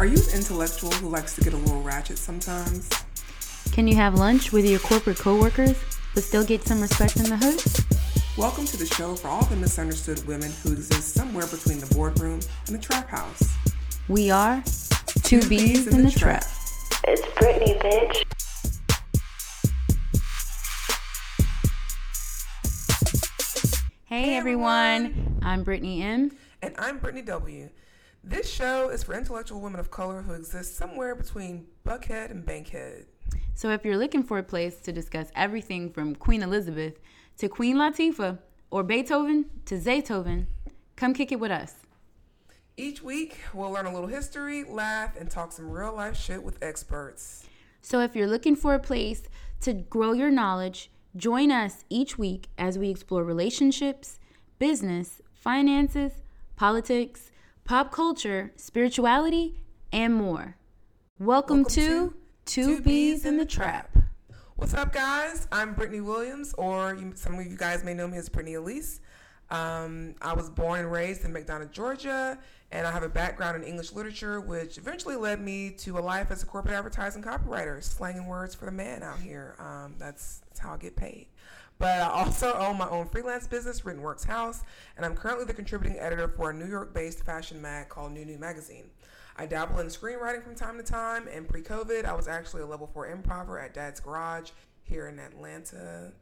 Are you an intellectual who likes to get a little ratchet sometimes? Can you have lunch with your corporate coworkers but still get some respect in the hood? Welcome to the show for all the misunderstood women who exist somewhere between the boardroom and the trap house. We are Two Bees in the Trap. It's Brittany, bitch. Hey everyone, I'm Brittany M. And I'm Brittany W. This show is for intellectual women of color who exist somewhere between Buckhead and Bankhead. So if you're looking for a place to discuss everything from Queen Elizabeth to Queen Latifah or Beethoven to Zaytoven, come kick it with us. Each week, we'll learn a little history, laugh, and talk some real life shit with experts. So if you're looking for a place to grow your knowledge, join us each week as we explore relationships, business, finances, politics, pop culture, spirituality, and more. Welcome, Welcome to, to Two Bees in the Trap. What's up, guys? I'm Brittany Williams, or you, some of you guys may know me as Brittany Elise. Um, I was born and raised in McDonough, Georgia, and I have a background in English literature, which eventually led me to a life as a corporate advertising copywriter, slanging words for the man out here. Um, that's, that's how I get paid. But I also own my own freelance business, Written Works House, and I'm currently the contributing editor for a New York based fashion mag called New New Magazine. I dabble in screenwriting from time to time, and pre COVID, I was actually a level four improver at Dad's Garage here in Atlanta.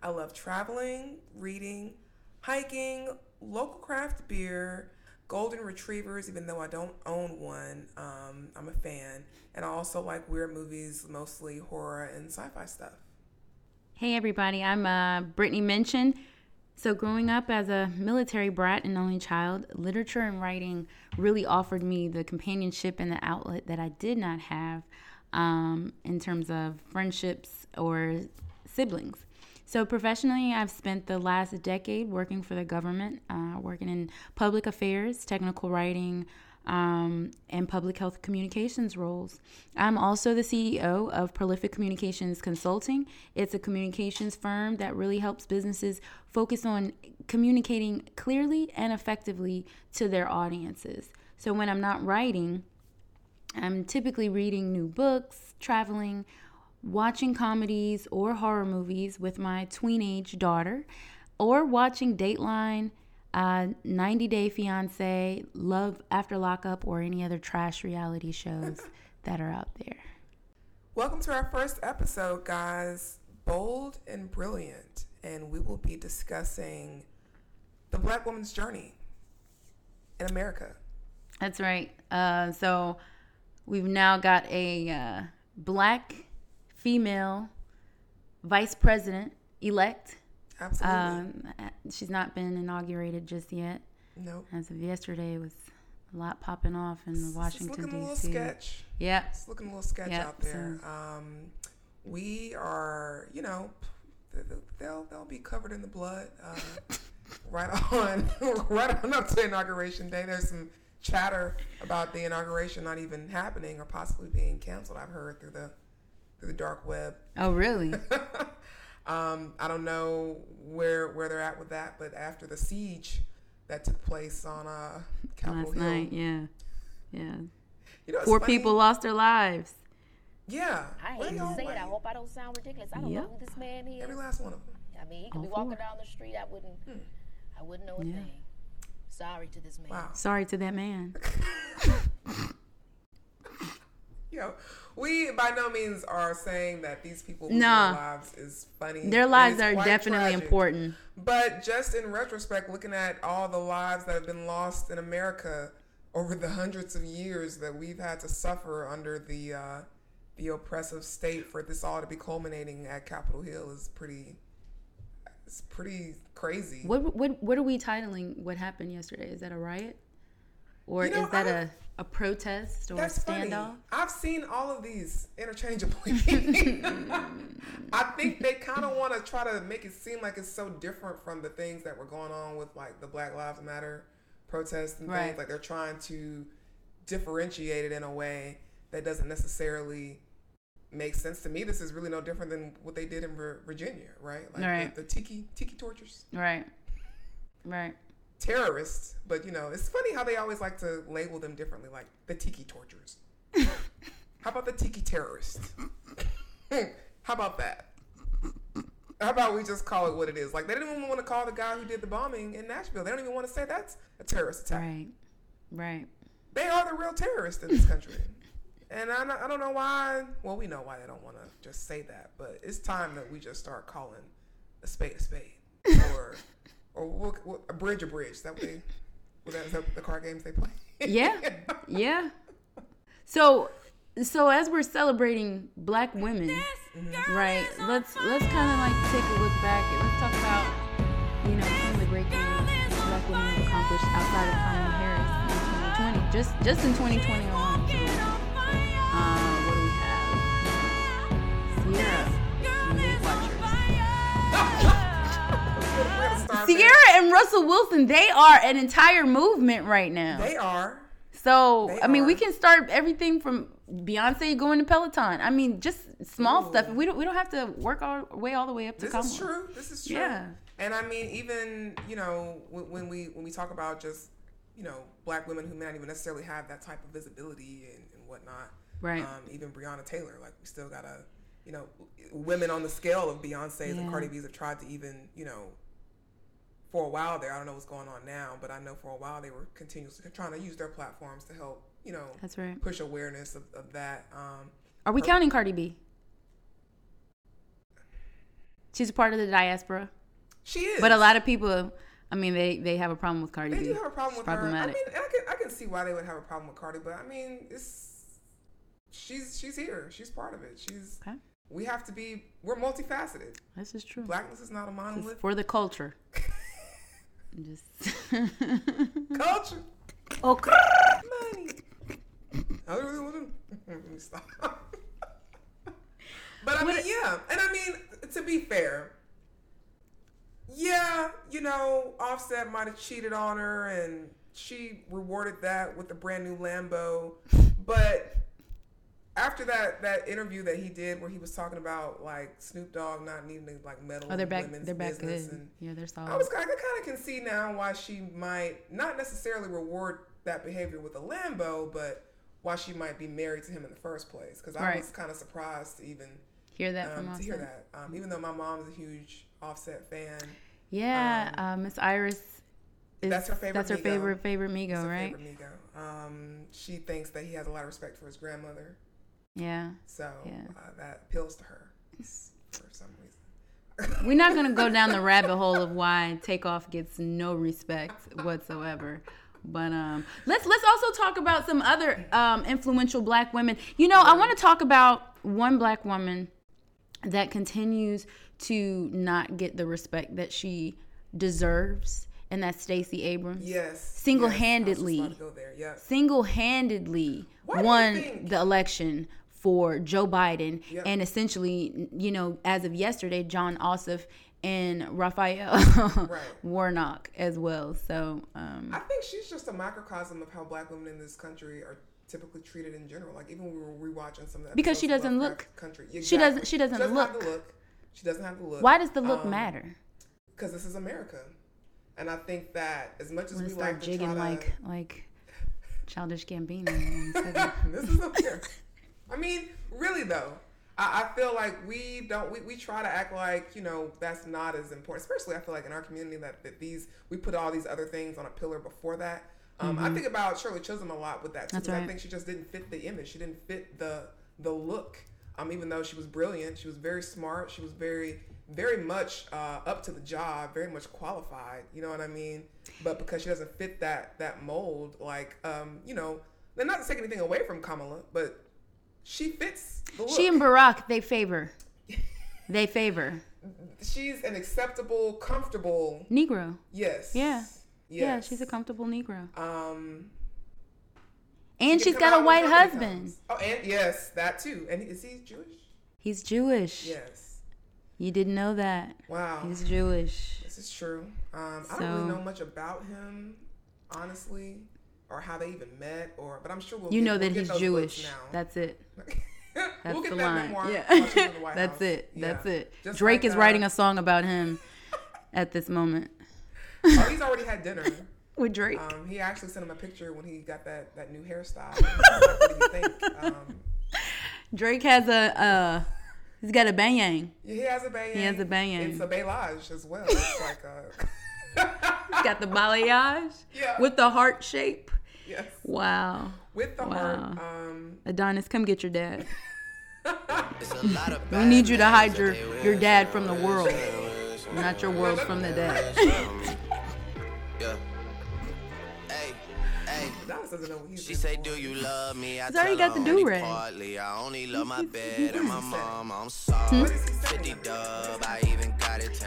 I love traveling, reading, hiking, local craft beer, golden retrievers, even though I don't own one. Um, I'm a fan. And I also like weird movies, mostly horror and sci fi stuff. Hey everybody, I'm uh, Brittany Mention. So growing up as a military brat and only child, literature and writing really offered me the companionship and the outlet that I did not have um, in terms of friendships or siblings. So professionally, I've spent the last decade working for the government, uh, working in public affairs, technical writing, um, and public health communications roles. I'm also the CEO of Prolific Communications Consulting. It's a communications firm that really helps businesses focus on communicating clearly and effectively to their audiences. So when I'm not writing, I'm typically reading new books, traveling, watching comedies or horror movies with my tweenage daughter, or watching Dateline uh, 90 Day Fiance, Love After Lockup, or any other trash reality shows that are out there. Welcome to our first episode, guys. Bold and brilliant. And we will be discussing the black woman's journey in America. That's right. Uh, so we've now got a uh, black female vice president elect. Absolutely. Um, she's not been inaugurated just yet. nope. As of yesterday, was a lot popping off in It's Washington looking a little D.C. sketch. Yeah, It's looking a little sketch Yep, out there. Um, we are, you know, th- th- they'll they'll be covered in the blood. Uh, right on, right on up to inauguration day. There's some chatter about the inauguration not even happening or possibly being canceled. I've heard through the through the dark web. Oh, really? um, I don't know where where they're at with that, but after the siege that took place on uh, Capitol Last Hill, night, yeah, yeah. you know, Four funny. people lost their lives. Yeah, I hate to y'all- say it. I hope I don't sound ridiculous. I don't Yep. know who this man is. Every last one of them. I mean, he could be All walking four. down the street. I wouldn't. Hmm. I wouldn't know a Yeah. thing. Sorry to this man. Wow. Sorry to that man. You know, we by no means are saying that these people Nah. their lives is funny. Their lives are definitely tragic. important. But just in retrospect, looking at all the lives that have been lost in America over the hundreds of years that we've had to suffer under the uh, the oppressive state, for this all to be culminating at Capitol Hill is pretty. It's pretty crazy. What what what are we titling what happened yesterday? Is that a riot? Or You know, is that a a protest or That's a funny. standoff? I've seen all of these interchangeably. I think they kind of want to try to make it seem like it's so different from the things that were going on with like the Black Lives Matter protests and Right. things. Like they're trying to differentiate it in a way that doesn't necessarily make sense to me. This is really no different than what they did in Virginia, right? Like Right. The, the tiki tiki tortures. Right. Right. Terrorists, but you know, it's funny how they always like to label them differently, like the tiki torturers. how about the tiki terrorist? how about that? How about we just call it what it is? Like they didn't even want to call the guy who did the bombing in Nashville. They don't even want to say that's a terrorist attack. Right. Right. They are the real terrorists in this country. And I, don't- I don't know why. Well, we know why they don't want to just say that, but it's time that we just start calling a spade a spade, or or what, what, a bridge a bridge. That what they? Was that, is the card games they play? Yeah. Yeah. So so as we're celebrating black women, mm-hmm. right? Let's let's kind of like take a look back and let's talk about you know some of the great things black women have accomplished outside of Kamala Harris in 2020. Just just in 2020 alone. So, Ciara and Russell Wilson, they are an entire movement right now. They are. So They I mean, we can start everything from Beyonce going to Peloton. I mean, just small Ooh. stuff. We don't we don't have to work our way all the way up to This Kamala. is true. This is true. Yeah. And I mean, even you know, when, when we when we talk about just you know black women who may not even necessarily have that type of visibility and, and whatnot, Right. Um, even Breonna Taylor, like we still gotta, you know, women on the scale of Beyonce's Yeah. and Cardi B's have tried to even, you know, for a while there. I don't know what's going on now, but I know for a while they were continuously trying to use their platforms to help, you know, That's right. push awareness of, of that. Um, Are we counting Cardi B? She's a part of the diaspora, she is, but a lot of people, I mean, they they have a problem with Cardi They B. do have a problem It's with her. I mean, I can I can see why they would have a problem with Cardi, but I mean, it's she's she's here. She's part of it. She's Okay. we have to be. We're multifaceted. This is true. Blackness is not a This is monolith. for the culture. Just Culture, okay. money. I really want to. Stop. but I mean, What- yeah, and I mean, to be fair, yeah, you know, Offset might have cheated on her, and she rewarded that with a brand new Lambo. But after that that interview that he did, where he was talking about like Snoop Dogg not needing to like meddle Oh, they're back. women's They're back business, good. and Yeah, they're solid. I was kind I kind of can see now why she might not necessarily reward that behavior with a Lambo, but why she might be married to him in the first place. Because I Right. was kind of surprised to even Hear that from um, to hear that. Um, even though my mom's a huge Offset fan, Yeah, uh, Miss Iris. Is, That's her favorite That's her Migo. favorite favorite Migo, right? favorite Migo. Um, she thinks that he has a lot of respect for his grandmother, Yeah. so Yeah. uh, that appeals to her for some reason. We're not gonna go down the rabbit hole of why Takeoff gets no respect whatsoever. But um, let's let's also talk about some other um, influential Black women. You know, I want to talk about one Black woman that continues to not get the respect that she deserves, and that's Stacey Abrams. yes, Single-handedly. Yes, I was just about to go there. Yes. single-handedly Why won the election for Joe Biden, Yep. and essentially, you know, as of yesterday, Jon Ossoff and Raphael Warnock as well. So, um, I think she's just a microcosm of how black women in this country are typically treated in general. Like even when we were rewatching some of that Because she doesn't look- country. she doesn't- she doesn't have look. the look. She doesn't have the look. why does the look Um, matter? Because this is America, and I think that as much as we start like to jigging try like like Childish Gambino. to, this is America. I mean, really though. I, I feel like we don't we, we try to act like you know that's not as important especially i feel like in our community that, that these we put all these other things on a pillar before that. Um, i think about shirley chisholm a lot with that too Mm-hmm. 'cause i think she just didn't fit the image. She didn't fit the the look. Um, even though she was brilliant she was very smart. She was very very much uh, up to the job very much qualified you know what i mean? But because she doesn't fit that that mold like um, you know and not to take anything away from kamala but she fits she and Barack, they favor. They favor she's an acceptable, comfortable. Negro. Yes. Yeah. Yeah, she's a comfortable Negro, Um. and she she's can got a white with how many husband. times. Oh, and yes, that too. And is he Jewish? He's Jewish. Yes. You didn't know that. Wow. He's Jewish. this is true. Um, I don't really know much about him, honestly, or how they even met, or but I'm sure we'll. You get, know we'll that he's Jewish. That's it. That's we'll get the that line. memoir yeah. while she's in the That's it. Yeah. That's it. Just Drake like, is uh, writing a song about him at this moment. Oh, he's already had dinner. with Drake. Um, he actually sent him a picture when he got that, that new hairstyle. He was like, what do you think? Um, Drake has a uh, he's got a bang. he has a bang. He has a bang-yang. It's a balayage as well. It's like a He's got the balayage Yeah. with the heart shape. yes, Wow. with the Wow. heart. Um, Adonis, come get your dad. It's a lot of We need you to hide your your dad from the world, they wish they not your world from the dad. Yeah. Hey, hey. Adonis doesn't know what he's She in say, "Do you love me?" I He's already tell got the her only do-rag. partly. I only love my bed and my mom. I'm Hmm? sorry. What is he saying? 50 dub. I even got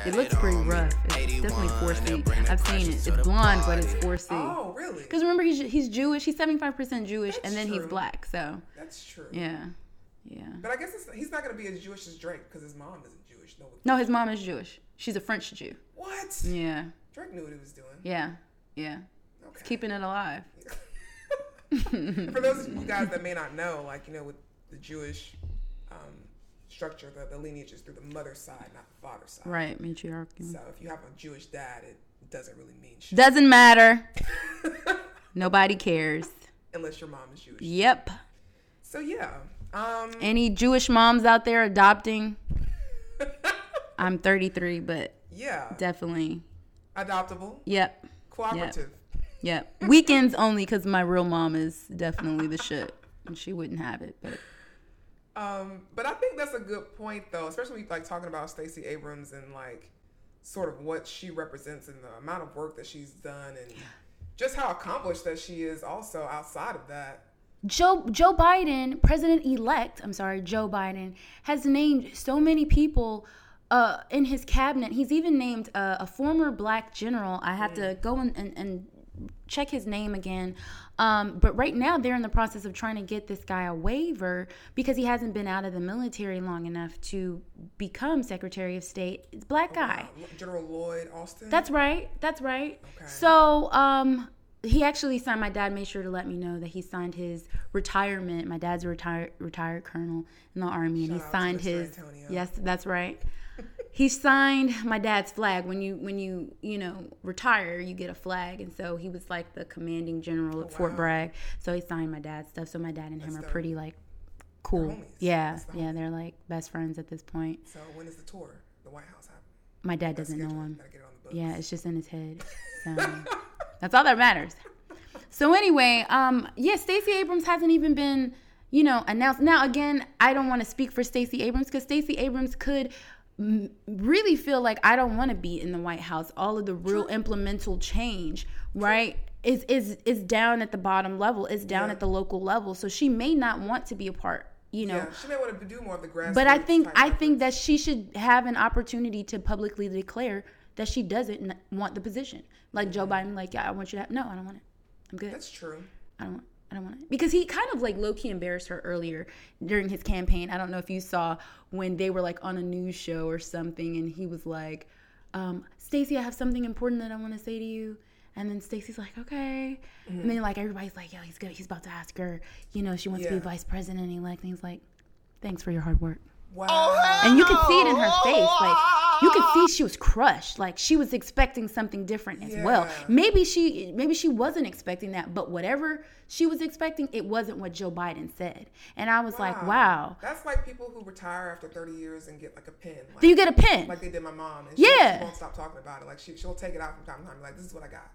it. Looks pretty rough. It's definitely 4C. I've seen it. It's blonde, but it's 4C. Oh, really? Because remember, he's he's Jewish. He's 75% Jewish, That's and then he's black. So That's true. yeah, yeah. But I guess it's, he's not going to be as Jewish as Drake because his mom isn't Jewish. No. No, his mom is Jewish. She's a French Jew. What? Yeah, Drake knew what he was doing. yeah, yeah. Okay. Keeping it alive. For those of you guys that may not know, like you know, with the Jewish um, structure, the, the lineage is through the mother's side, not the father's side. Right, matriarchy. So if you have a Jewish dad, it doesn't really mean shit Doesn't matter. Nobody cares. unless your mom is Jewish. Yep. So yeah, um, Any Jewish moms out there adopting? I'm 33, but yeah, definitely. adoptable, Yep. cooperative. Yep. Weekends only because my real mom is definitely the shit. And she wouldn't have it. But Um, but I think that's a good point though, especially like talking about Stacey Abrams and like sort of what she represents and the amount of work that she's done and just how accomplished that she is also outside of that. Joe Joe Biden, president elect, I'm sorry, Joe Biden has named so many people uh, in his cabinet. He's even named uh, a former black general. I have to go and, and, and check his name again. Um, but right now, they're in the process of trying to get this guy a waiver because he hasn't been out of the military long enough to become Secretary of State. It's a black guy. Uh, General Lloyd Austin. That's right. That's right. Okay. So, um, he actually signed. My dad made sure to let me know that he signed his retirement. My dad's a retired retired colonel in the army, and he signed his. Antonio. Yes, that's right. He signed my dad's flag. When you when you you know retire, you get a flag, and so he was like the commanding general at Fort wow. Bragg. So he signed my dad's stuff. So my dad and him are dope. pretty like cool. Yeah, the yeah, they're like best friends at this point. so when is the tour? The White House happen? My dad doesn't know him. It on the books. Yeah, it's just in his head. So that's all that matters. So anyway, um, yeah, Stacey Abrams hasn't even been, you know, announced. Now again, I don't want to speak for Stacey Abrams because Stacey Abrams could really feel like I don't want to be in the White House. All of the real implemental change, right? Is, is is down at the bottom level. Is down Yeah. at the local level. So she may not want to be a part. You know, Yeah, she may want to do more of the grass. but I think I think that she should have an opportunity to publicly declare that she doesn't want the position. Like Joe Biden, like yeah, I want you to. Have, no, I don't want it. I'm good. that's true. I don't. Want, I don't want it because he kind of like low key embarrassed her earlier during his campaign. I don't know if you saw when they were like on a news show or something, and he was like, um, "Stacey, I have something important that I want to say to you." And then Stacey's like, "Okay," and then like everybody's like, "Yo, he's good. He's about to ask her. You know, she wants to be vice president elect." And he's like, "Thanks for your hard work." Wow. and you could see it in her face like you could see she was crushed like she was expecting something different as well maybe she maybe she wasn't expecting that but whatever she was expecting it wasn't what joe biden said and i was like wow That's like people who retire after 30 years and get like a pin. Like, do you get a pin like they did my mom. And she, Yeah. She won't stop talking about it. Like she, she'll take it out from time to time. Like, this is what I got.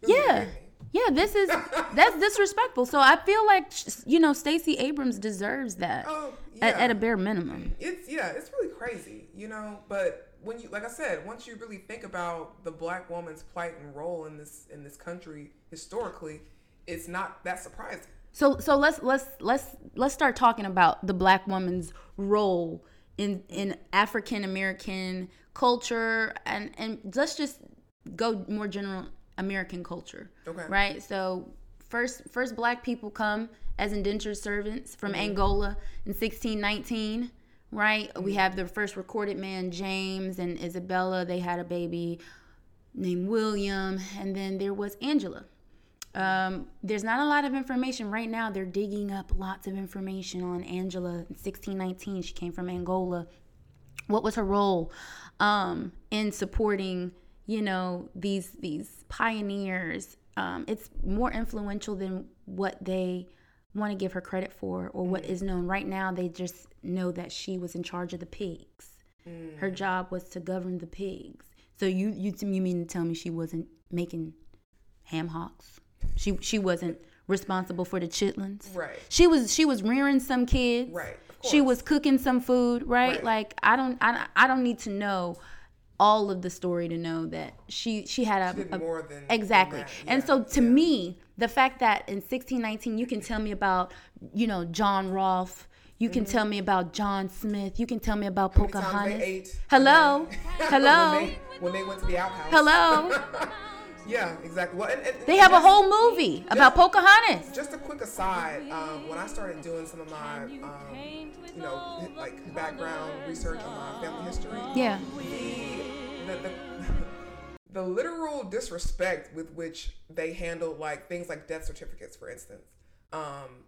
This is what yeah they gave me. yeah this is that's disrespectful so i feel like you know stacey abrams deserves that Oh, at, at a bare minimum It's yeah, it's really crazy, you know. But when you, like I said, once you really think about the black woman's plight and role in this in this country historically, it's not that surprising. So so let's let's let's let's start talking about the black woman's role in in African American culture and and let's just go more general American culture. Okay. Right? So first first black people come as indentured servants from Angola in 1619, right? We have the first recorded man James and Isabella, they had a baby named William and then there was Angela. Um, there's not a lot of information right now. They're digging up lots of information on Angela in 1619. She came from Angola. What was her role um, in supporting, you know these these pioneers um, it's more influential than what they want to give her credit for or what is known. Right now they just know that she was in charge of the pigs. Her job was to govern the pigs. So you you you mean to tell me she wasn't making ham hocks? She she wasn't responsible for the chitlins? Right. she was she was rearing some kids. Right, she was cooking some food right, Right. like i don't I, I don't need to know all of the story to know that she she had a, She did a- more than- exactly than that, and so to yeah. me the fact that in 1619 you can tell me about you know john rolfe you can tell me about john smith you can tell me about Mm-hmm. How many times pocahontas they ate hello when hello they, when they went to the outhouse. hello Yeah, exactly. Well, and, and they have a whole movie about pocahontas Just a quick aside, um, when I started doing some of my, um, you know, like background research on my family history, yeah the, the, the literal disrespect with which they handled like things like death certificates, for instance, um,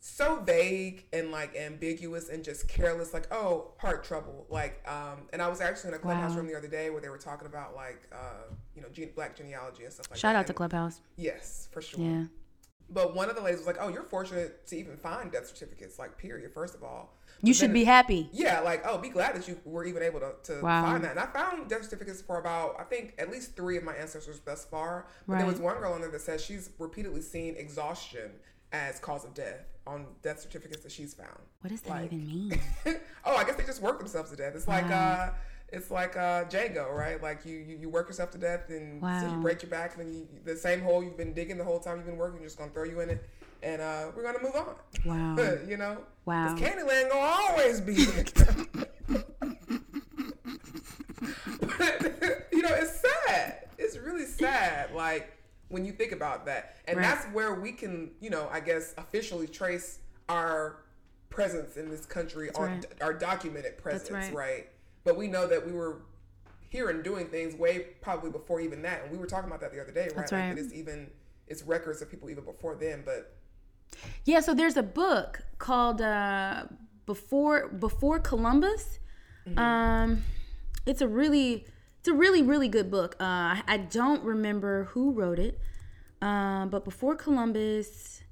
so vague and like ambiguous and just careless, like oh heart trouble, like um, and I was actually in a clubhouse Wow. room the other day where they were talking about like uh, you know gene- black genealogy and stuff like shout that. out to And- clubhouse Yes, for sure. yeah But one of the ladies was like, "Oh, you're fortunate to even find death certificates. Like, period. First of all, you should be happy Yeah, like, oh, be glad that you were even able to, to Wow. find that. And I found death certificates for about, I think, at least three of my ancestors thus far. But there was one girl on there that says she's repeatedly seen exhaustion as cause of death on death certificates that she's found. what does that Like- even mean oh, I guess they just work themselves to death. It's like uh it's like uh Django, right? Like you, you you work yourself to death and so you break your back and then you, the same hole you've been digging the whole time you've been working, just gonna throw you in it and uh we're gonna move on. wow you know? Wow. Because Candyland gonna always be there. but, you know, it's sad. It's really sad. Like when you think about that. And Right. that's where we can, you know, I guess officially trace our presence in this country on right. our documented presence, right. right. But we know that we were here and doing things way probably before even that. And we were talking about that the other day, right? That's Like, right. it's even it's records of people even before then, but Yeah, so there's a book called uh, Before Before Columbus. Um, it's a really it's a really really good book. Uh, I, don't remember who wrote it, um, but Before Columbus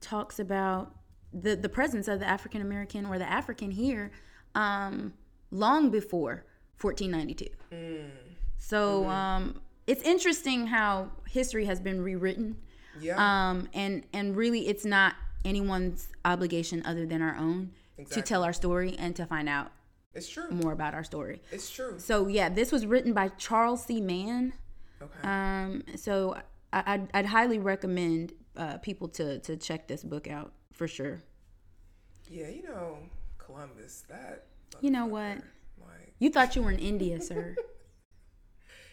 talks about the the presence of the African American or the African here um, long before 1492. So um, it's interesting how history has been rewritten yeah. um and and really it's not anyone's obligation other than our own to tell our story and to find out it's true. more about our story It's true. so yeah this was written by charles c mann Okay. um so I, I'd, I'd highly recommend uh, people to to check this book out for sure Yeah, you know, Columbus, that. You know what? Like, you thought you were in india sir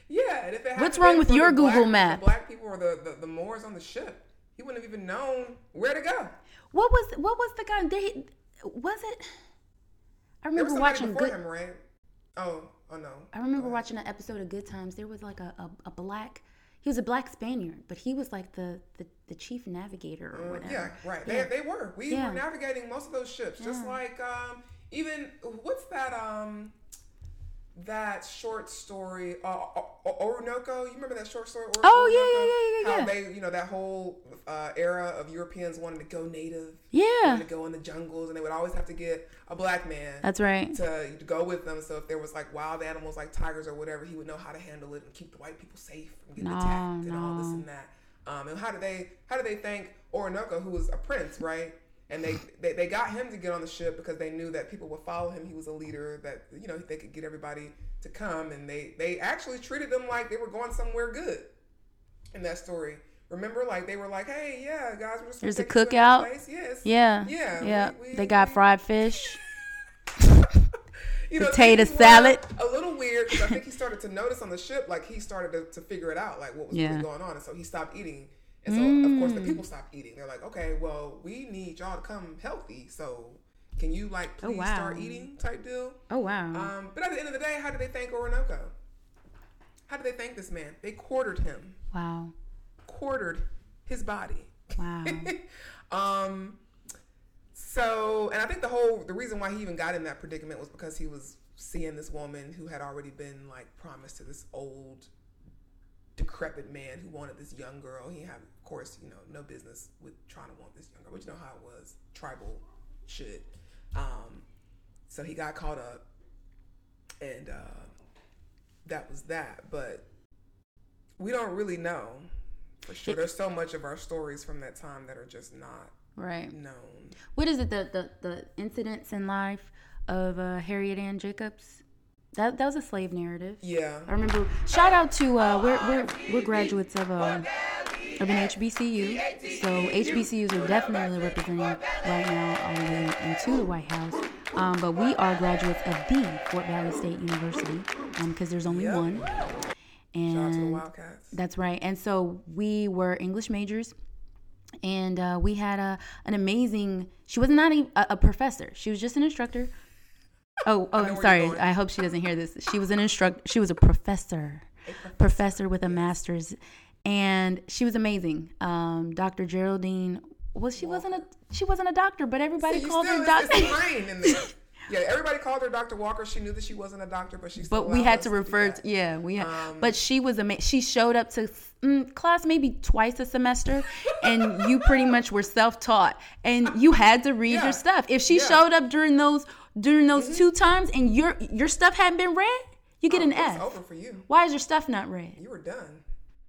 yeah, and if it What's wrong with your Google black, map? The black people or the, the, the Moors on the ship, he wouldn't have even known where to go. what was what was the guy they was it i remember watching good him, right? Oh, oh no. I remember watching an episode of Good Times. There was like a, a, a black, he was a black Spaniard, but he was like the, the, the chief navigator or whatever. Yeah, right. Yeah. They, they were. We Yeah. were navigating most of those ships, just like um, even what's that um, that short story, uh, O- O- Oroonoko. You remember that short story? Or- Oh, yeah, Oroonoko? yeah, yeah, yeah, How yeah. they, you know, that whole uh, era of Europeans wanting to go native, Yeah, to go in the jungles, and they would always have to get a black man. that's right. to, to go with them. So if there was like wild animals like tigers or whatever, he would know how to handle it and keep the white people safe from getting No, attacked and all this and that. Um, and how did they how did they thank Oroonoko, who was a prince, right? And they, they they got him to get on the ship because they knew that people would follow him. He was a leader that you know they could get everybody to come, and they they actually treated them like they were going somewhere good. In that story, remember, like they were like, "Hey, yeah, guys, we're just There's a cookout. place." Yes, Yeah, yeah, yeah. we- we- they got we- fried fish. you know, Potato salad. A little weird because I think he started to notice on the ship, like he started to, to figure it out, like what was Yeah. really going on, and so he stopped eating. And so of course the Mm. people stop eating. They're like, okay, well we need y'all to come healthy, so can you like please Oh, wow. start eating type deal? Oh wow. Um, but at the end of the day, how do they thank Oroonoko? How do they thank this man? They quartered him, wow. quartered his body. Wow. um so and i think the whole the reason why he even got in that predicament was because he was seeing this woman who had already been like promised to this old decrepit man who wanted this young girl. He had, course, you know, no business with trying to want this younger, but you know how it was, tribal shit. Um, so he got caught up, and uh, that was that. But we don't really know for sure. There's so much of our stories from that time that are just not Right. known. What is it? The the, the incidents in life of uh, Harriet Ann Jacobs. That that was a slave narrative. Yeah. I remember. Shout out to uh, we're we're we're graduates of uh, of an HBCU, so HBCUs are definitely representing right now all the way into the White House. Um, but we are graduates of the Fort Valley State University because there's only Yep. one. Shout out to the And Wildcats. that's right. And so we were English majors, and uh, we had a an amazing. She was not a, a professor. She was just an instructor. Oh, oh, I'm sorry. I hope she doesn't hear this. She was an instruct. She was a professor, professor with a master's, and she was amazing. Um, Dr. Geraldine. Well, she wasn't a she wasn't a doctor, but everybody See, called her doctor. It's ingrained in there. Yeah, everybody called her Dr. Walker. She knew that she wasn't a doctor, but she still but we had to refer that. to yeah we had, Um, but she was ama- she showed up to mm, class maybe twice a semester and you pretty much were self-taught and you had to read Yeah. your stuff if she Yeah. Mm-hmm. showed up during those during those two times and your your stuff hadn't been read you get Oh, an it's f over for you. why is your stuff not read You were done.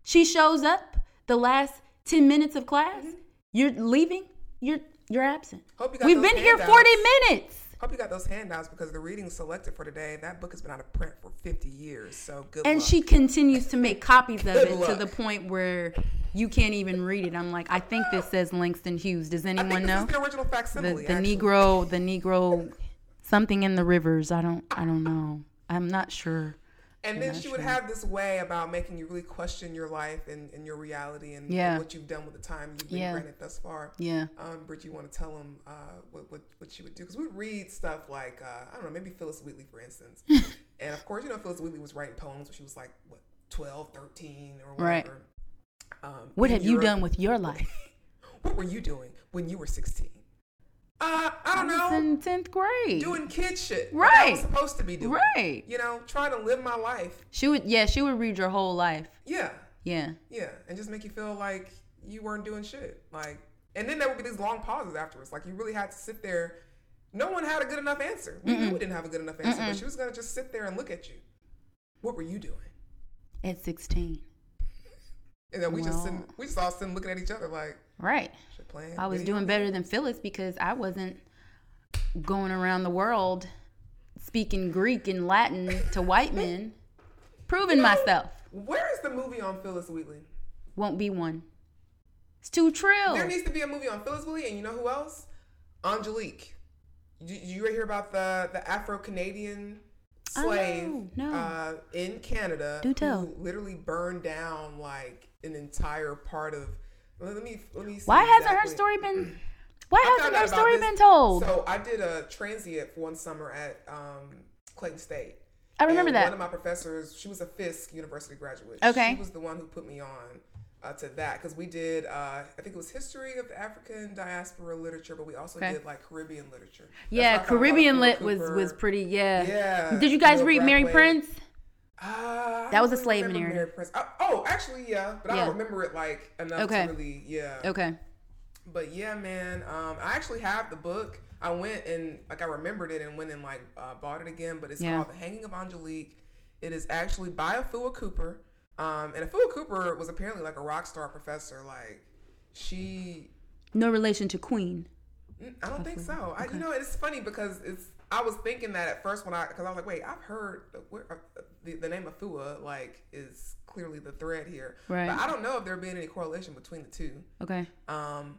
She shows up the last 10 minutes of class Mm-hmm. you're leaving you're you're absent Hope you got we've been here handouts. 40 minutes Hope you got those handouts because the reading selected for today, that book has been out of print for 50 years. So good and luck. she continues to make copies of it to the point where you can't even read it. I'm like, I think this says Langston Hughes. Does anyone know is the original the facsimile. the actually. Negro the Negro something in the rivers? I don't I don't know. I'm not sure. And then she would have this way about making you really question your life and, and your reality and, and what you've done with the time you've been Yeah. granted thus far. Yeah. Um, Bridget, you want to tell them uh, what, what, what she would do? Because we read stuff like, uh, I don't know, maybe Phillis Wheatley, for instance. and of course, you know, Phillis Wheatley was writing poems when she was like, what, 12, 13 or Right. whatever. Um, What have you done with your life? What were you doing when you were 16? Uh, I don't I know. in tenth grade. Doing kid shit. Like I was Right. supposed to be doing. Right. You know, trying to live my life. She would yeah, she would read your whole life. Yeah. Yeah. Yeah, and just make you feel like you weren't doing shit. Like, and then there would be these long pauses afterwards. Like, you really had to sit there. No one had a good enough answer. We knew we didn't have a good enough answer, but she was gonna just sit there and look at you. What were you doing? At 16. And then we just sitting, we just all sitting looking at each other like, Right. Playing. I was doing better than Phillis because I wasn't going around the world speaking Greek and Latin to white men, proving myself. Where is the movie on Phillis Wheatley? Won't be one. It's too trill. There needs to be a movie on Phillis Wheatley, and you know who else? Angelique. Did you ever hear about the the Afro Canadian Oh, slave no. Uh, in Canada Do tell. who literally burned down like an entire part of? Let me let me. See Why hasn't her story been? Why hasn't her story been told? So I did a transient for one summer at um, Clayton State. I remember that. One of my professors, she was a Fisk University graduate. Okay. She was the one who put me on uh, to that because we did, uh, I think it was history of the African diaspora literature, but we also Okay. did like Caribbean literature. That's yeah, why I found Caribbean lit Cooper. was was pretty. Yeah. Yeah. Did you guys Will read Mary Prince? Uh, That was a slave narrative. Mary Prince. Uh, oh, actually, yeah, but I don't remember it like enough Okay. to really, yeah. Okay. But yeah, man, um, I actually have the book. I went and like I remembered it and went and like uh, bought it again. But it's Yeah. called The Hanging of Angelique. It is actually by Afua Cooper, um, and Afua Cooper was apparently like a rock star professor. Like she, No relation to Queen. Mm, I don't think so. I, you know, it's funny because it's. I was thinking that at first when I because I was like, wait, I've heard where, uh, the, the name Afua, like is clearly the thread here, Right. But I don't know if there being any correlation between the two. Okay. Um,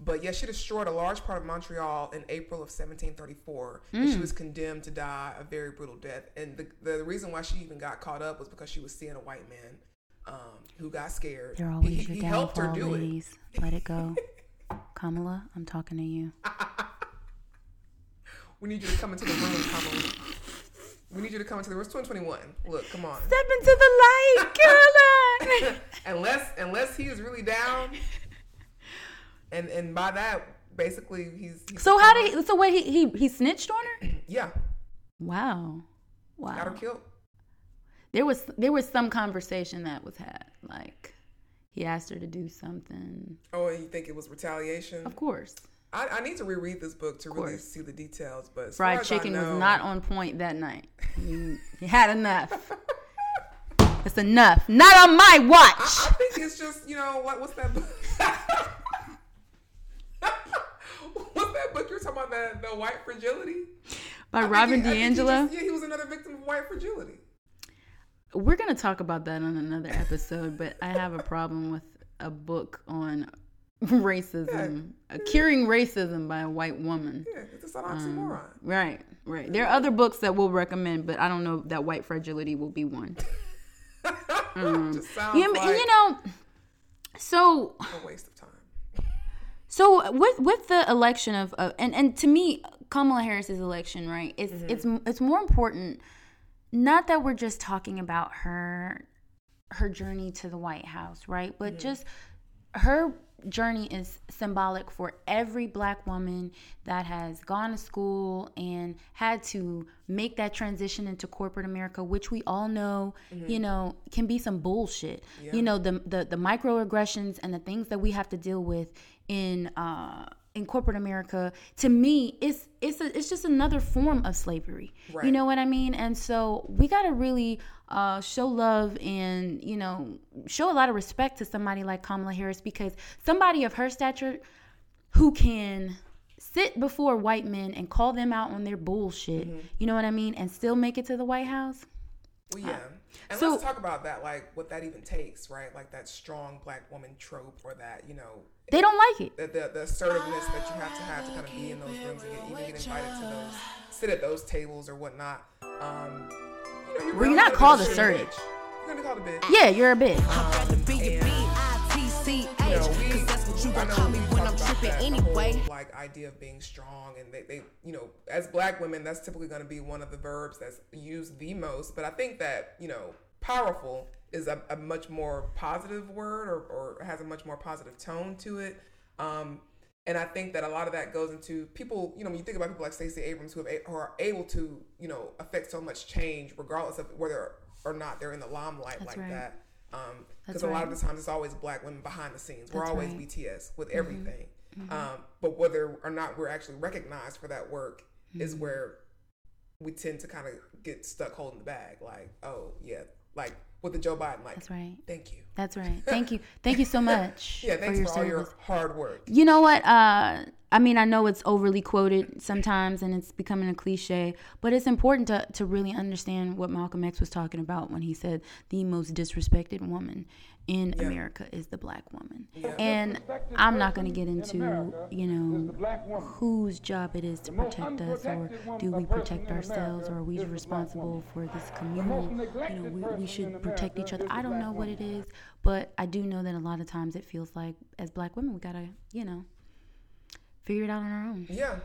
but yeah, she destroyed a large part of Montreal in April of 1734, and Mm. she was condemned to die a very brutal death. And the, the reason why she even got caught up was because she was seeing a white man um, who got scared. They're He- always he, your he helped her do it. ladies. Let it go. Kamala, I'm talking to you. We need you to come into the room, Kamala. We need you to come into the room. It's 2021. Look, come on. Step into the light, Carol Anne. unless unless he is really down, and and by that basically he's, he's so how did he? So what? He he he snitched on her? yeah Wow. Wow. Got her killed. There was there was some conversation that was had. Like he asked her to do something. Oh, and you think it was retaliation? Of course. I, I need to reread this book to really see the details. But Fried I chicken was not on point that night. He, he had enough. It's enough. Not on my watch. I think it's just you know what? What's that book? what's that book you're talking about? That the white fragility. By I Robin he- I he DiAngelo. just- yeah, he was another victim of white fragility. We're gonna talk about that on another episode, but I have a problem with a book on racism, uh, curing racism by a white woman. Yeah, it's an oxymoron. Right, right. There are other books that we'll recommend, but I don't know that white fragility will be one. just sounds Yeah, like you know, so a waste of time. So with with the election of uh, and and to me Kamala Harris's election, right? It's it's it's more important not that we're just talking about her her journey to the White House, right? But just her journey is symbolic for every black woman that has gone to school and had to make that transition into corporate America, which we all know, you know, can be some bullshit. You know, the, the the microaggressions and the things that we have to deal with in uh in corporate America, to me, it's it's a, it's just another form of slavery. You know what I mean? And so we got to really uh, show love and you know show a lot of respect to somebody like Kamala Harris because somebody of her stature who can sit before white men and call them out on their bullshit, Mm-hmm. you know what I mean, and still make it to the White House. Well, yeah. And so- let's talk about that, like what that even takes, right? Like that strong black woman trope, or that you know, They don't like it. the the, the assertiveness that you have to have to kind of be in those rooms and get, even get invited to those, sit at those tables or whatnot. Um, you know, you're, Well, you're not called a assertive. bitch. You're gonna be called a bitch. Yeah, you're a bitch. You know, we, I know we talk about that, the whole, like idea of being strong, and they, they, you know, as black women, that's typically going to be one of the verbs that's used the most. But I think that you know, powerful is a, a much more positive word, or, or has a much more positive tone to it. Um, and I think that a lot of that goes into people. You know, when you think about people like Stacey Abrams, who, have, who are able to, you know, affect so much change, regardless of whether or not they're in the limelight That's like right. that. Because That's a lot of the times it's always black women behind the scenes. We're always right. BTS with everything. Um, but whether or not we're actually recognized for that work is Mm-hmm. where we tend to kind of get stuck holding the bag. Like, oh yeah, like with the Joe Biden, like, That's right. thank you. That's right. Thank you. Thank you so much Yeah, for thanks your for, all service. your hard work. You know what? Uh, I mean, I know it's overly quoted sometimes and it's becoming a cliche, but it's important to, to really understand what Malcolm X was talking about when he said the most disrespected woman in America is the black woman. And I'm not going to get into, you know, whose job it is to protect us or do we protect ourselves or are we responsible for this community? you know, we, we should protect each other. I don't know what it is, but I do know that a lot of times it feels like as black women, we got to, you know, figure it out on our own. Yeah.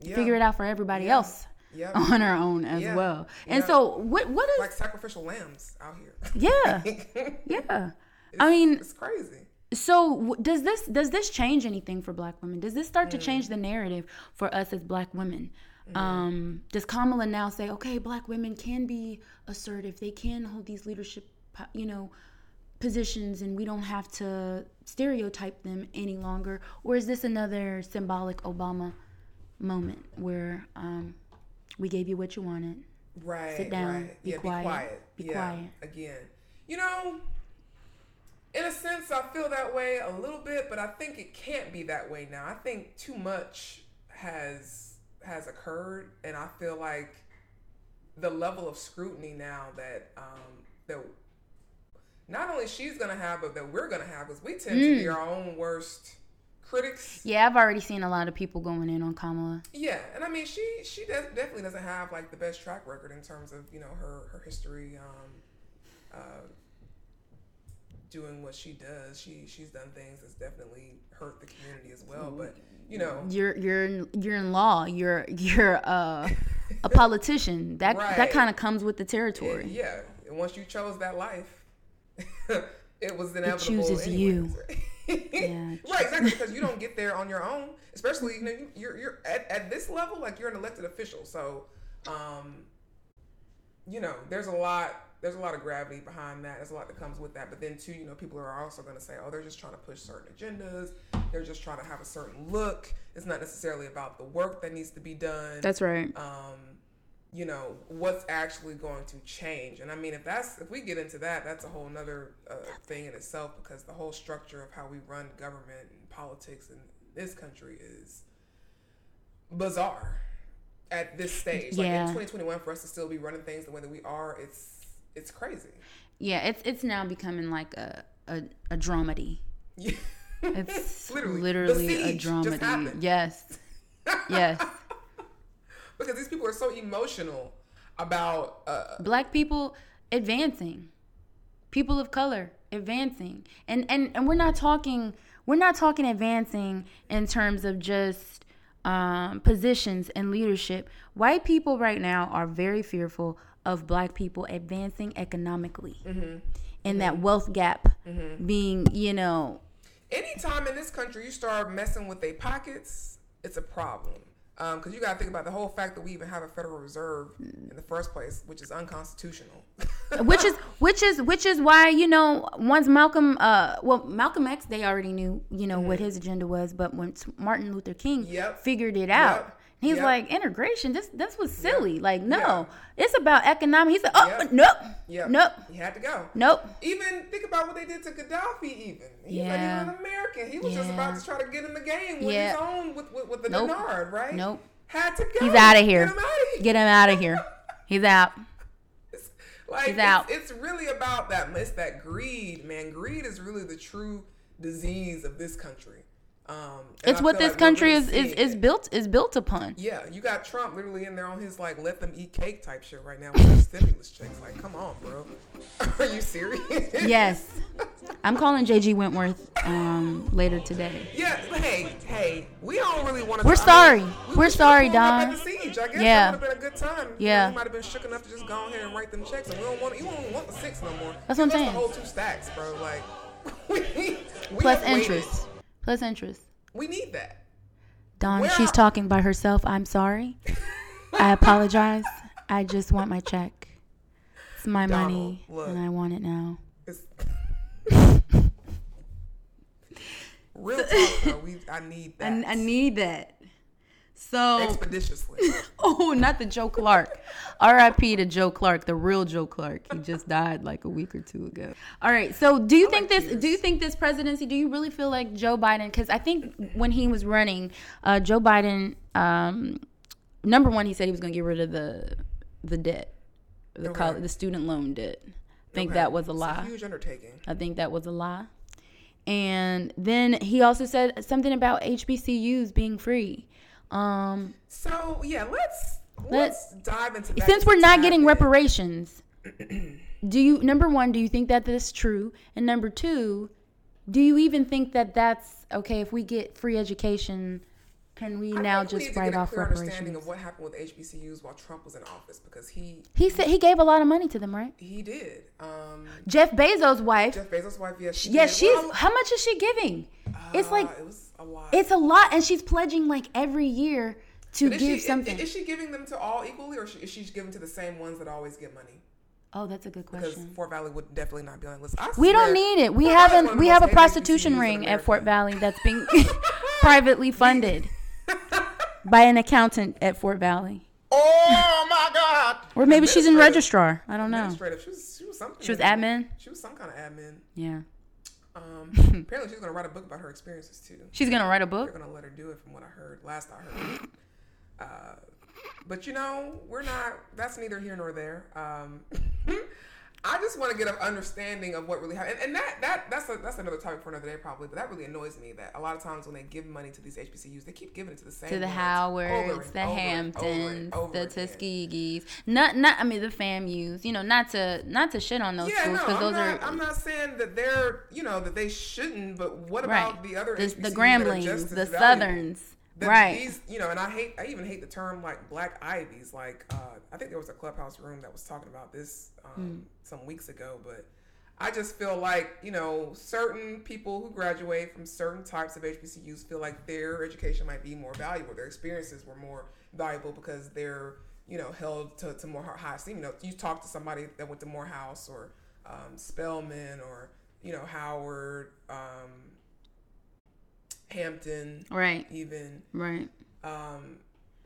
Yeah. Figure it out for everybody else Yeah. on our own as Yeah. well. And Yeah. so what what is Like sacrificial lambs out here. yeah. Yeah. I mean, It's crazy. so does this does this change anything for black women? Does this Mm. start to change the narrative for us as black women? Mm-hmm. Um, does Kamala now say, okay, black women can be assertive, they can hold these leadership, you know, positions, and we don't have to stereotype them any longer? Or is this another symbolic Obama moment where um, we gave you what you wanted? Right. Sit down, Right. be yeah, quiet, Be quiet. be yeah. quiet. Again. You know, in a sense, I feel that way a little bit, but I think it can't be that way now. I think too much has has occurred, and I feel like the level of scrutiny now that um, that not only she's gonna have, but that we're gonna have, because we tend to Mm. be our own worst critics. Yeah, I've already seen a lot of people going in on Kamala. Yeah, and I mean, she she does, definitely doesn't have like the best track record in terms of you know her her history, um, uh, doing what she does. She she's done things that's definitely hurt the community as well. But you know, you're you're in, you're in law. You're you're uh, a politician. That that kind of comes with the territory. yeah, and once you chose that life, it was inevitable. chooses you. anyways. Yeah. right, exactly. Because you don't get there on your own. Especially, you know, you- you're you're at, at this level, like you're an elected official. So, Um, you know, there's a lot. There's a lot of gravity behind that. There's a lot that comes with that. But then too, you know, people are also going to say, oh, they're just trying to push certain agendas. They're just trying to have a certain look. It's not necessarily about the work that needs to be done That's right. um, you know what's actually going to change and i mean if that's if we get into that that's a whole nother uh, thing in itself because the whole structure of how we run government and politics in this country is bizarre at this stage like in 2021 for us to still be running things the way that we are it's it's crazy Yeah, it's it's now becoming like a a, a dramedy. Yeah. It's Literally. literally, a dramedy. Yes. Yes. Because these people are so emotional about uh, Black people advancing. People of color advancing. And and and we're not talking we're not talking advancing in terms of just um, positions and leadership. White people right now are very fearful of black people advancing economically. And that wealth gap being, you know, anytime in this country you start messing with their pockets, it's a problem. Because you got to think about the whole fact that we even have a Federal Reserve in the first place, which is unconstitutional. which is which is which is why you know once Malcolm uh well Malcolm X they already knew you know what his agenda was but when Martin Luther King Mm-hmm. Yep. figured it out Yep. He's Yep. like integration this this was silly like no Yeah. it's about economic he said oh Yep. nope yeah, nope he had to go. nope Even think about what they did to Gaddafi. Even he's Yeah. even an American. He was just about to try to get in the game with Yeah. his own with with, with the Nope. Dinar, right? Nope. Had to go. he's out of here Get him out of here. get him out of here he's out It's- like He's it's, it's really about that. It's that greed, man. Greed is really the true disease of this country. Um, it's I what this like country is is, is built is built upon Yeah, you got Trump literally in there on his like let them eat cake type shit right now with his stimulus checks. Like, come on, bro. Are you serious? yes I'm calling JG Wentworth um later today Yeah. Hey, hey. We don't really want to. We're sorry. We're sorry, Don. Siege, Yeah. would have been a good time. Yeah. he might have been shook enough to just go ahead and write them checks, and we don't want. You don't want the six no more. That's what I'm saying. The whole two stacks, bro. Like, we, we plus interest. waited. Interest plus interest We need that. Don, Where she's are- talking by herself. I'm sorry. I apologize. I just want my check. It's my Donald, money, look. and I want it now. Real talk, though. We, I need that. I need that. So, expeditiously. oh, not the Joe Clark. R.I.P. to Joe Clark, the real Joe Clark. He just died like a week or two ago. All right. So, do you think like this? Do you think this presidency? Do you really feel like Joe Biden? Because I think when he was running, uh, Joe Biden, um, number one, he said he was going to get rid of the the debt, the Okay. col- the student loan debt. I think Okay. that was a lie. huge undertaking. I think that was a lie. And then he also said something about HBCUs being free. Um, So yeah, let's Let- let's dive into that. since we're not getting reparations, do you number one, do you think that this is true? And number two, do you even think that that's okay if we get free education? Can we I now we just to write off clear understanding of what happened with HBCUs while Trump was in office because he He said he gave a lot of money to them, right? he did. Um, Jeff Bezos' wife. Jeff Bezos' wife, yes, she yeah, she's Well, how much is she giving? it's uh, like it was a lot. it's a lot, and she's pledging like every year to give she, something. Is, she giving them to all equally, or is she, giving to the same ones that always get money? oh, that's a good Because question. Fort Valley would definitely not be on the list. We don't need it. We Fort haven't. We have a prostitution ring at Fort Valley that's being privately funded by an accountant at Fort Valley. Oh my God. Or maybe she's in registrar. I don't know. She was, she was something. She was admin. She was some kind of admin. Yeah. Um, apparently, she's gonna write a book about her experiences too. She's gonna write a book. They're gonna let her do it, from what I heard. Last I heard. Uh, but you know, we're not. That's neither here nor there. Um, I just want to get an understanding of what really happened, and, and that that that's a, that's another topic for another day probably. But that really annoys me that a lot of times when they give money to these HBCUs, they keep giving it to the same To the Howards, the over Hamptons, over over the. Tuskegees. Not, not. I mean, the FAMU's. You know, not to, not to shit on those Yeah, schools because I'm those not, are. I'm not saying that they're, you know, that they shouldn't, but what right. about the other the, HBCUs the Gramblings, the valuable? Southerns. Right. These, you know, and I hate, I even hate the term like black ivies. Like, uh, I think there was a clubhouse room that was talking about this um, Hmm. some weeks ago, but I just feel like, you know, certain people who graduate from certain types of HBCUs feel like their education might be more valuable. Their experiences were more valuable because they're you know, held to, to more high esteem. You know, you talk to somebody that went to Morehouse or um, Spelman or you know Howard, um, Hampton, Right. even. Right. Um,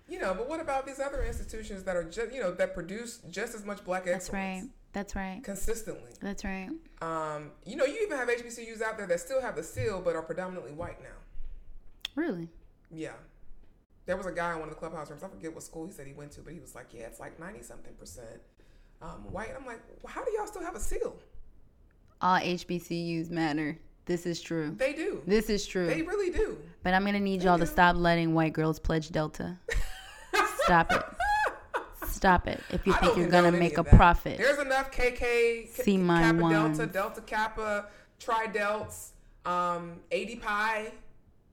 you know, but what about these other institutions that are just you know that produce just as much black excellence That's right. That's right. consistently? That's right. Um, you know, you even have HBCUs out there that still have the seal but are predominantly white now. Really. Yeah. There was a guy in one of the clubhouse rooms. I forget what school he said he went to, but he was like, "Yeah, it's like ninety something percent um, white." I'm like, well, "How do y'all still have a seal?" All HBCUs matter. This is true. They do. This is true. They really do. But I'm gonna need y'all to stop letting white girls pledge Delta. Stop it. Stop it. If you think you're gonna make a profit. There's enough KK, C Kappa Delta. Delta Kappa, Tri Delts, um, ADPi.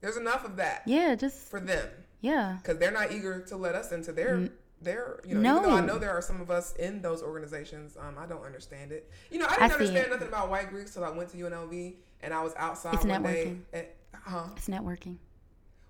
There's enough of that Yeah, just for them yeah. because they're not eager to let us into their their. You know, even though I know there are some of us in those organizations, um, I don't understand it. You know, I I didn't see understand nothing about white Greeks till I went to UNLV and I was outside It's one networking. day. And, huh? It's networking.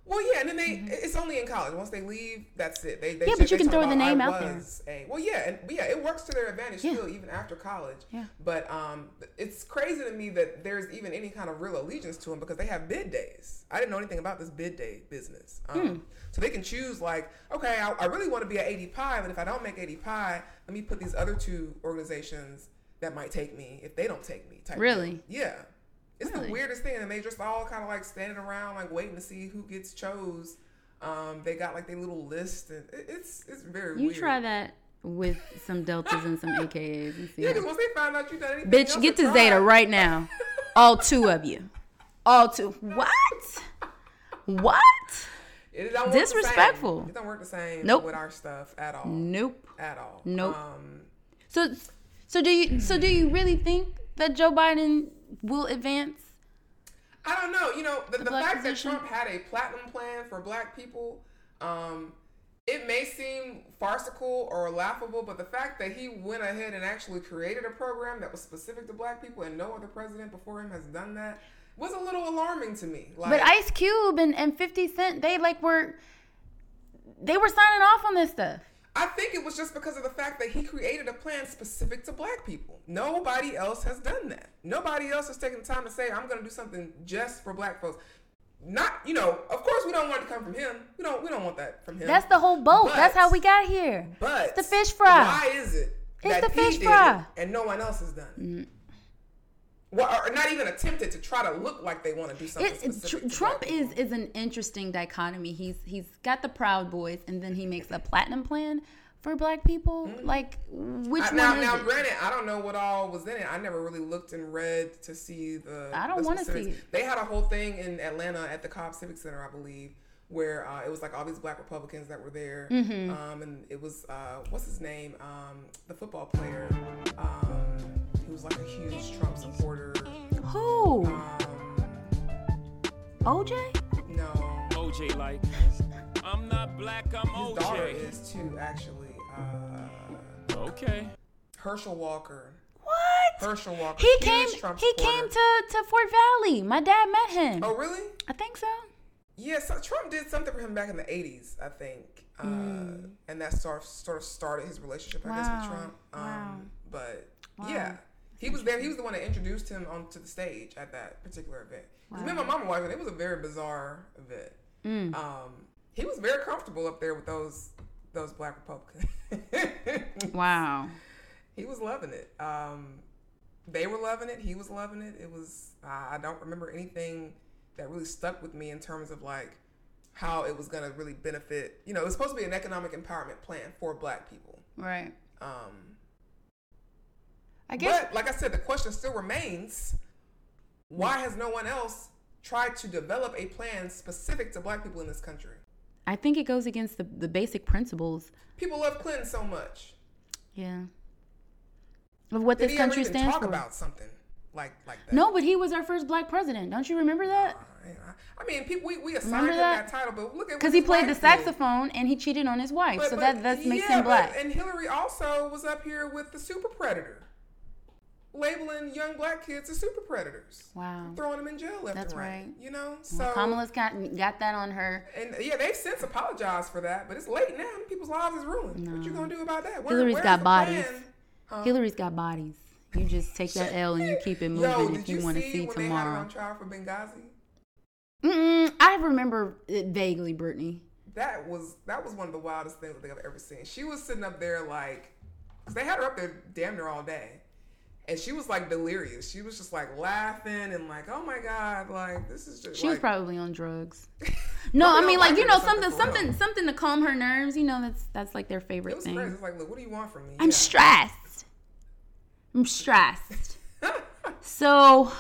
Well, yeah, and then they it's only in college. Once they leave, that's it. They, they Mm-hmm. Yeah, but you can throw the name out there. A, well, yeah, and yeah, it works to their advantage Yeah. still, even after college. Yeah. But um, it's crazy to me that there's even any kind of real allegiance to them because they have bid days. I didn't know anything about this bid day business. Um, Hmm. So they can choose like, okay, I, I really want to be at ADPi, but if I don't make ADPi, let me put these other two organizations that might take me if they don't take me. Type Really? deal. Yeah. It's Really? the weirdest thing, and they just all kind of like standing around, like waiting to see who gets chose. Um, they got like their little list, and it's it's very weird. You weird. try that with some deltas and some AKAs and see. Yeah, because once they find out you done anything, Bitch, get to try, Zeta right now. All two of you. All two. What? What? It don't Disrespectful. It don't work the same Nope. with our stuff at all. Nope. At all. Nope. Um, So, so do you? So do you really think that Joe Biden will advance? I don't know. You know, the, the, black fact position? that Trump had a platinum plan for black people, um, it may seem farcical or laughable, but the fact that he went ahead and actually created a program that was specific to black people and no other president before him has done that was a little alarming to me. Like, But Ice Cube and, and Fifty Cent, they like were, they were signing off on this stuff. I think it was just because of the fact that he created a plan specific to black people. Nobody else has done that. Nobody else has taken the time to say, I'm going to do something just for black folks. Not, you know, of course we don't want it to come from him. We don't we don't want that from him. That's the whole boat. But- That's how we got here. But It's the fish fry. Why is it It's that the he fish did fry. It and no one else has done it? Mm. Well, or not even attempted to try to look like they want to do something. It, Tr- to Trump is is an interesting dichotomy. He's he's got the Proud Boys, and then he makes a platinum plan for black people. Like which I- one now, now, granted, I don't know what all was in it. I never really looked and read to see the. I don't wanna see. They had a whole thing in Atlanta at the Cobb Civic Center, I believe, where uh, it was like all these black Republicans that were there, Mm-hmm. um, and it was uh, what's his name, um, the football player, um, who was like a huge Trump supporter. Who? Um, OJ? no, OJ like, I'm not black, I'm his daughter OJ. is too actually. Uh, Okay. Herschel Walker. What? Herschel Walker. He came. Trump He supporter. came to to Fort Valley. My dad met him. Oh, really? I think so. Yeah, so Trump did something for him back in the '80s, I think, uh, and that sort of, sort of started his relationship, I guess, Mm. With Trump. Um, wow. But yeah, he was there. He was the one that introduced him onto the stage at that particular event. 'Cause Me and my mama watched it. It was a very bizarre event. Mm. Um, he was very comfortable up there with those those black Republicans. Wow. he was loving it. Um, they were loving it. He was loving it. It was. I I don't remember anything that really stuck with me in terms of like how it was going to really benefit. You know, it was supposed to be an economic empowerment plan for Black people. Right. Um, I guess. but like I said, the question still remains: Why has no one else tried to develop a plan specific to Black people in this country? I think it goes against the the basic principles. People love Clinton so much. Yeah. Of what Did this ever country even stands talk for. about something like like that? No, but he was our first black president. Don't you remember that? I mean, people, we, we assigned Remember him that? that? title, but look at Because he played the wife did. saxophone and he cheated on his wife. But- so but- that that makes yeah, him black. But, and Hillary also was up here with the Super Predator. Labeling young black kids as super predators, Wow. throwing them in jail left That's and right. right. You know, so Kamala's got got that on her. and yeah, they've since apologized for that, but it's late now. People's lives is ruined. What you gonna do about that? Where, Hillary's got bodies. Huh? Hillary's got bodies. You just take that L and you keep it moving Yo, if you, you, want to see, see when they had her on trial for Benghazi? Mm-mm, I remember it vaguely, Brittany. That was that was one of the wildest things I think I've ever seen. She was sitting up there like, cause they had her up there damn near all day, and she was like delirious. She was just like laughing and like, oh my god, like this is just. She was probably on drugs. No, I mean like you know something, something something something to calm her nerves. You know that's that's like their It favorite was thing. crazy. It's like, look, what do you want from me? I'm Yeah. stressed. I'm stressed. so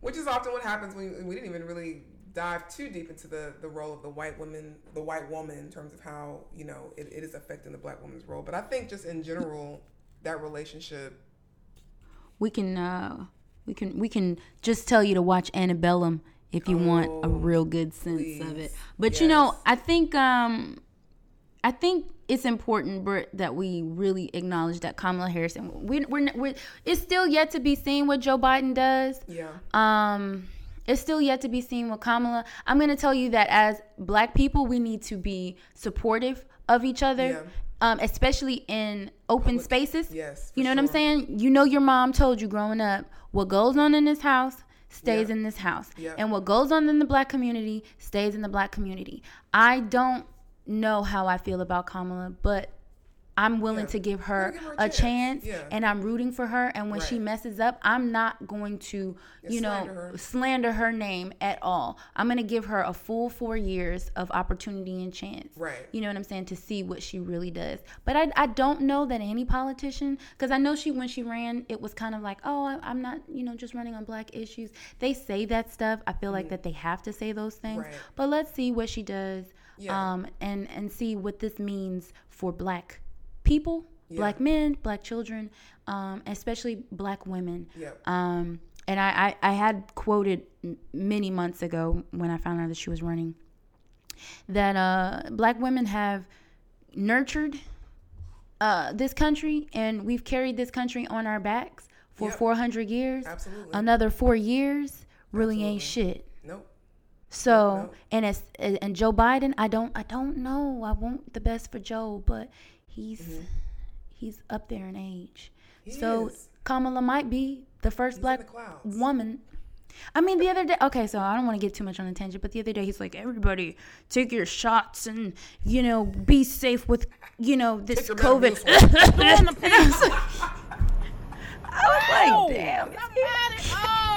Which is often what happens when we didn't even really dive too deep into the, the role of the white woman, the white woman in terms of how you know it, it is affecting the black woman's role. But I think just in general, that relationship. We can uh we can we can just tell you to watch Antebellum if you want a real good sense of it. please. But you know, I think um I think it's important, Britt, that we really acknowledge that Kamala Harris and we, we're, we're it's still yet to be seen what Joe Biden does. Yeah. Um, it's still yet to be seen with Kamala. I'm going to tell you that as black people, we need to be supportive of each other, Yeah. Um, especially in open spaces. Yes, You know what I'm saying? You know, your mom told you growing up what goes on in this house stays Yeah. in this house. Yeah. And what goes on in the black community stays in the black community. I don't know how I feel about Kamala, but I'm willing Yeah. to give her, give her a a chance. Yeah. and I'm rooting for her. And when she messes up, I'm not going to, you know, slander her. slander her name at all. I'm going to give her a full four years of opportunity and chance. Right. You know what I'm saying? To see what she really does. But I, I don't know that any politician, because I know she, when she ran, it was kind of like, oh, I, I'm not, you know, just running on black issues. They say that stuff. I feel like that they have to say those things. Mm-hmm. Right. But let's see what she does. Yeah. Um, and, and see what this means for black people, black men, black children, um, especially black women. Yep. Um, and I, I, I had quoted many months ago when I found out that she was running that uh, black women have nurtured uh, this country and we've carried this country on our backs for Yep. 400 years. Absolutely. Another four years really ain't shit. Nope. So Nope. and it's and Joe Biden, I don't I don't know. I want the best for Joe, but he's he's up there in age. Mm-hmm. He so is. Kamala might be the first in black the woman. I mean, the other day. Okay, so I don't want to get too much on a tangent, but the other day he's like, "Everybody, take your shots and you know, be safe with you know this COVID." And I was like- I was like, "Damn."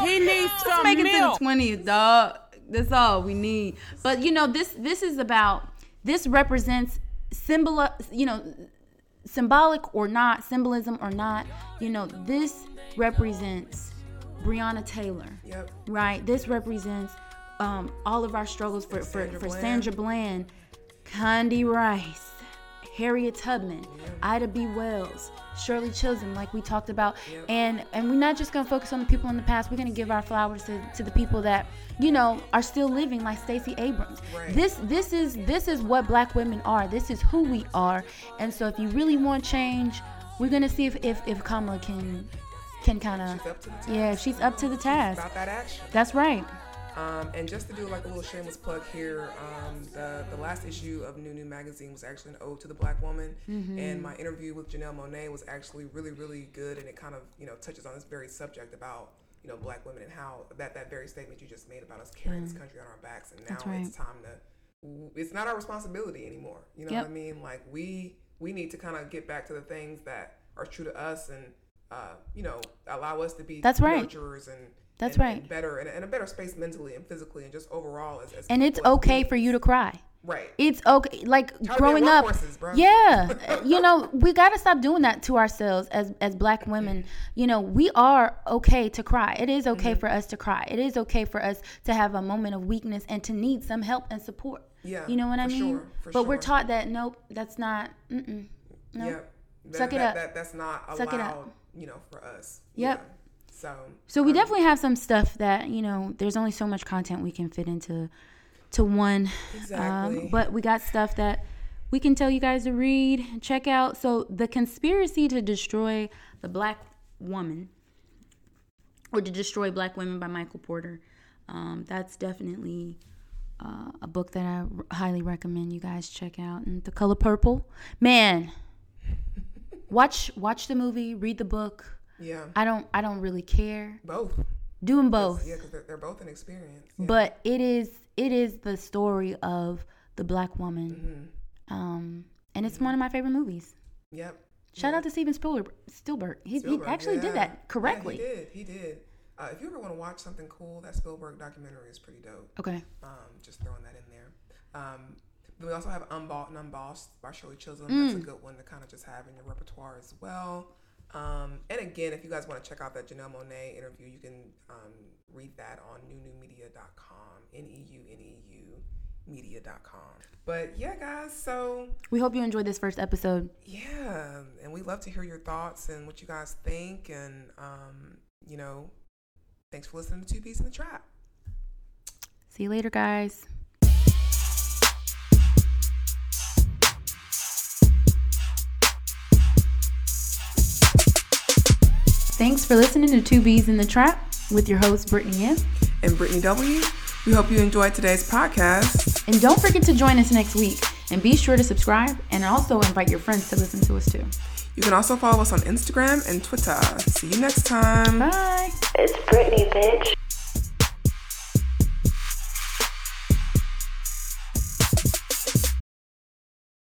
He needs Just some make it to the twenties, dog. That's all we need. But you know, this this is about this represents symbol, you know, symbolic or not, symbolism or not. You know, this represents Breonna Taylor, Yep. right? This represents um, all of our struggles for for, Sandra for Bland. Sandra Bland, Condi Rice, Harriet Tubman, Ida B. Wells, Shirley Chisholm, like we talked about, and and we're not just gonna focus on the people in the past. We're gonna give our flowers to, to the people that you know are still living, like Stacey Abrams. Right. This this is this is what Black women are. This is who we are. And so, if you really want change, we're gonna see if if, if Kamala can can kind She's up to the of yeah, if she's up to the task. About that action. That's right. Um, and just to do like a little shameless plug here, um, the the last issue of New New Magazine was actually an ode to the black woman, Mm-hmm. and my interview with Janelle Monáe was actually really really good, and it kind of you know touches on this very subject about you know black women and how that that very statement you just made about us carrying this country on our backs, and now Mm. Right. it's time to it's not our responsibility anymore. You know Yep. what I mean? Like we we need to kind of get back to the things that are true to us and. Uh, you know, allow us to be That's right. nurturers and That's and- right. and better in a, a better space mentally and physically and just overall as, as And it's okay for you to cry. right It's okay. Like growing up, bro. yeah, you know, we got to stop doing that to ourselves as as black women. You know, we are okay to cry. It is okay Mm-hmm. for us to cry. It is okay for us to have a moment of weakness and to need some help and support. Yeah, you know what I for mean. sure, for but we're taught that nope, that's not. Mm-mm. No. yeah that, Suck it that, up. That, that's not allowed Suck it up. you know for us Yep. Yeah. So So we um, definitely have some stuff that you know. There's only so much content we can fit into to one. Exactly. Um, but we got stuff that we can tell you guys to read, check out. So the conspiracy to destroy the black woman or To Destroy Black Women by Michael Porter. Um, that's definitely uh, a book that I r- highly recommend you guys check out. And The Color Purple, man, watch watch the movie, read the book. Yeah, I don't I don't really care. both. Do them both. Yeah, because they're, they're both an experience. Yeah. but it is it is the story of the black woman um and it's one of my favorite movies Yep. shout out to steven spielberg spielberg he, Spielberg, he actually yeah. did that correctly Yeah, he did. He did. Uh, if you ever want to watch something cool, that Spielberg documentary is pretty dope. okay Um, just throwing that in there. Um, we also have Unbought and Unbossed by Shirley Chisholm. Mm. That's a good one to kind of just have in your repertoire as well. Um, and again, if you guys want to check out that Janelle Monáe interview, you can um, read that on neuneumedia.com. N E U N E U media.com. But yeah, guys, so we hope you enjoyed this first episode yeah, and we love to hear your thoughts and what you guys think. And, um, you know, thanks for listening to Two Bees in the Trap. see you later guys Thanks for listening to Two Bees in the Trap with your host Brittany M. And Brittany W., we hope you enjoyed today's podcast. And don't forget to join us next week. And be sure to subscribe and also invite your friends to listen to us too. You can also follow us on Instagram and Twitter. See you next time. Bye. It's Brittany, bitch.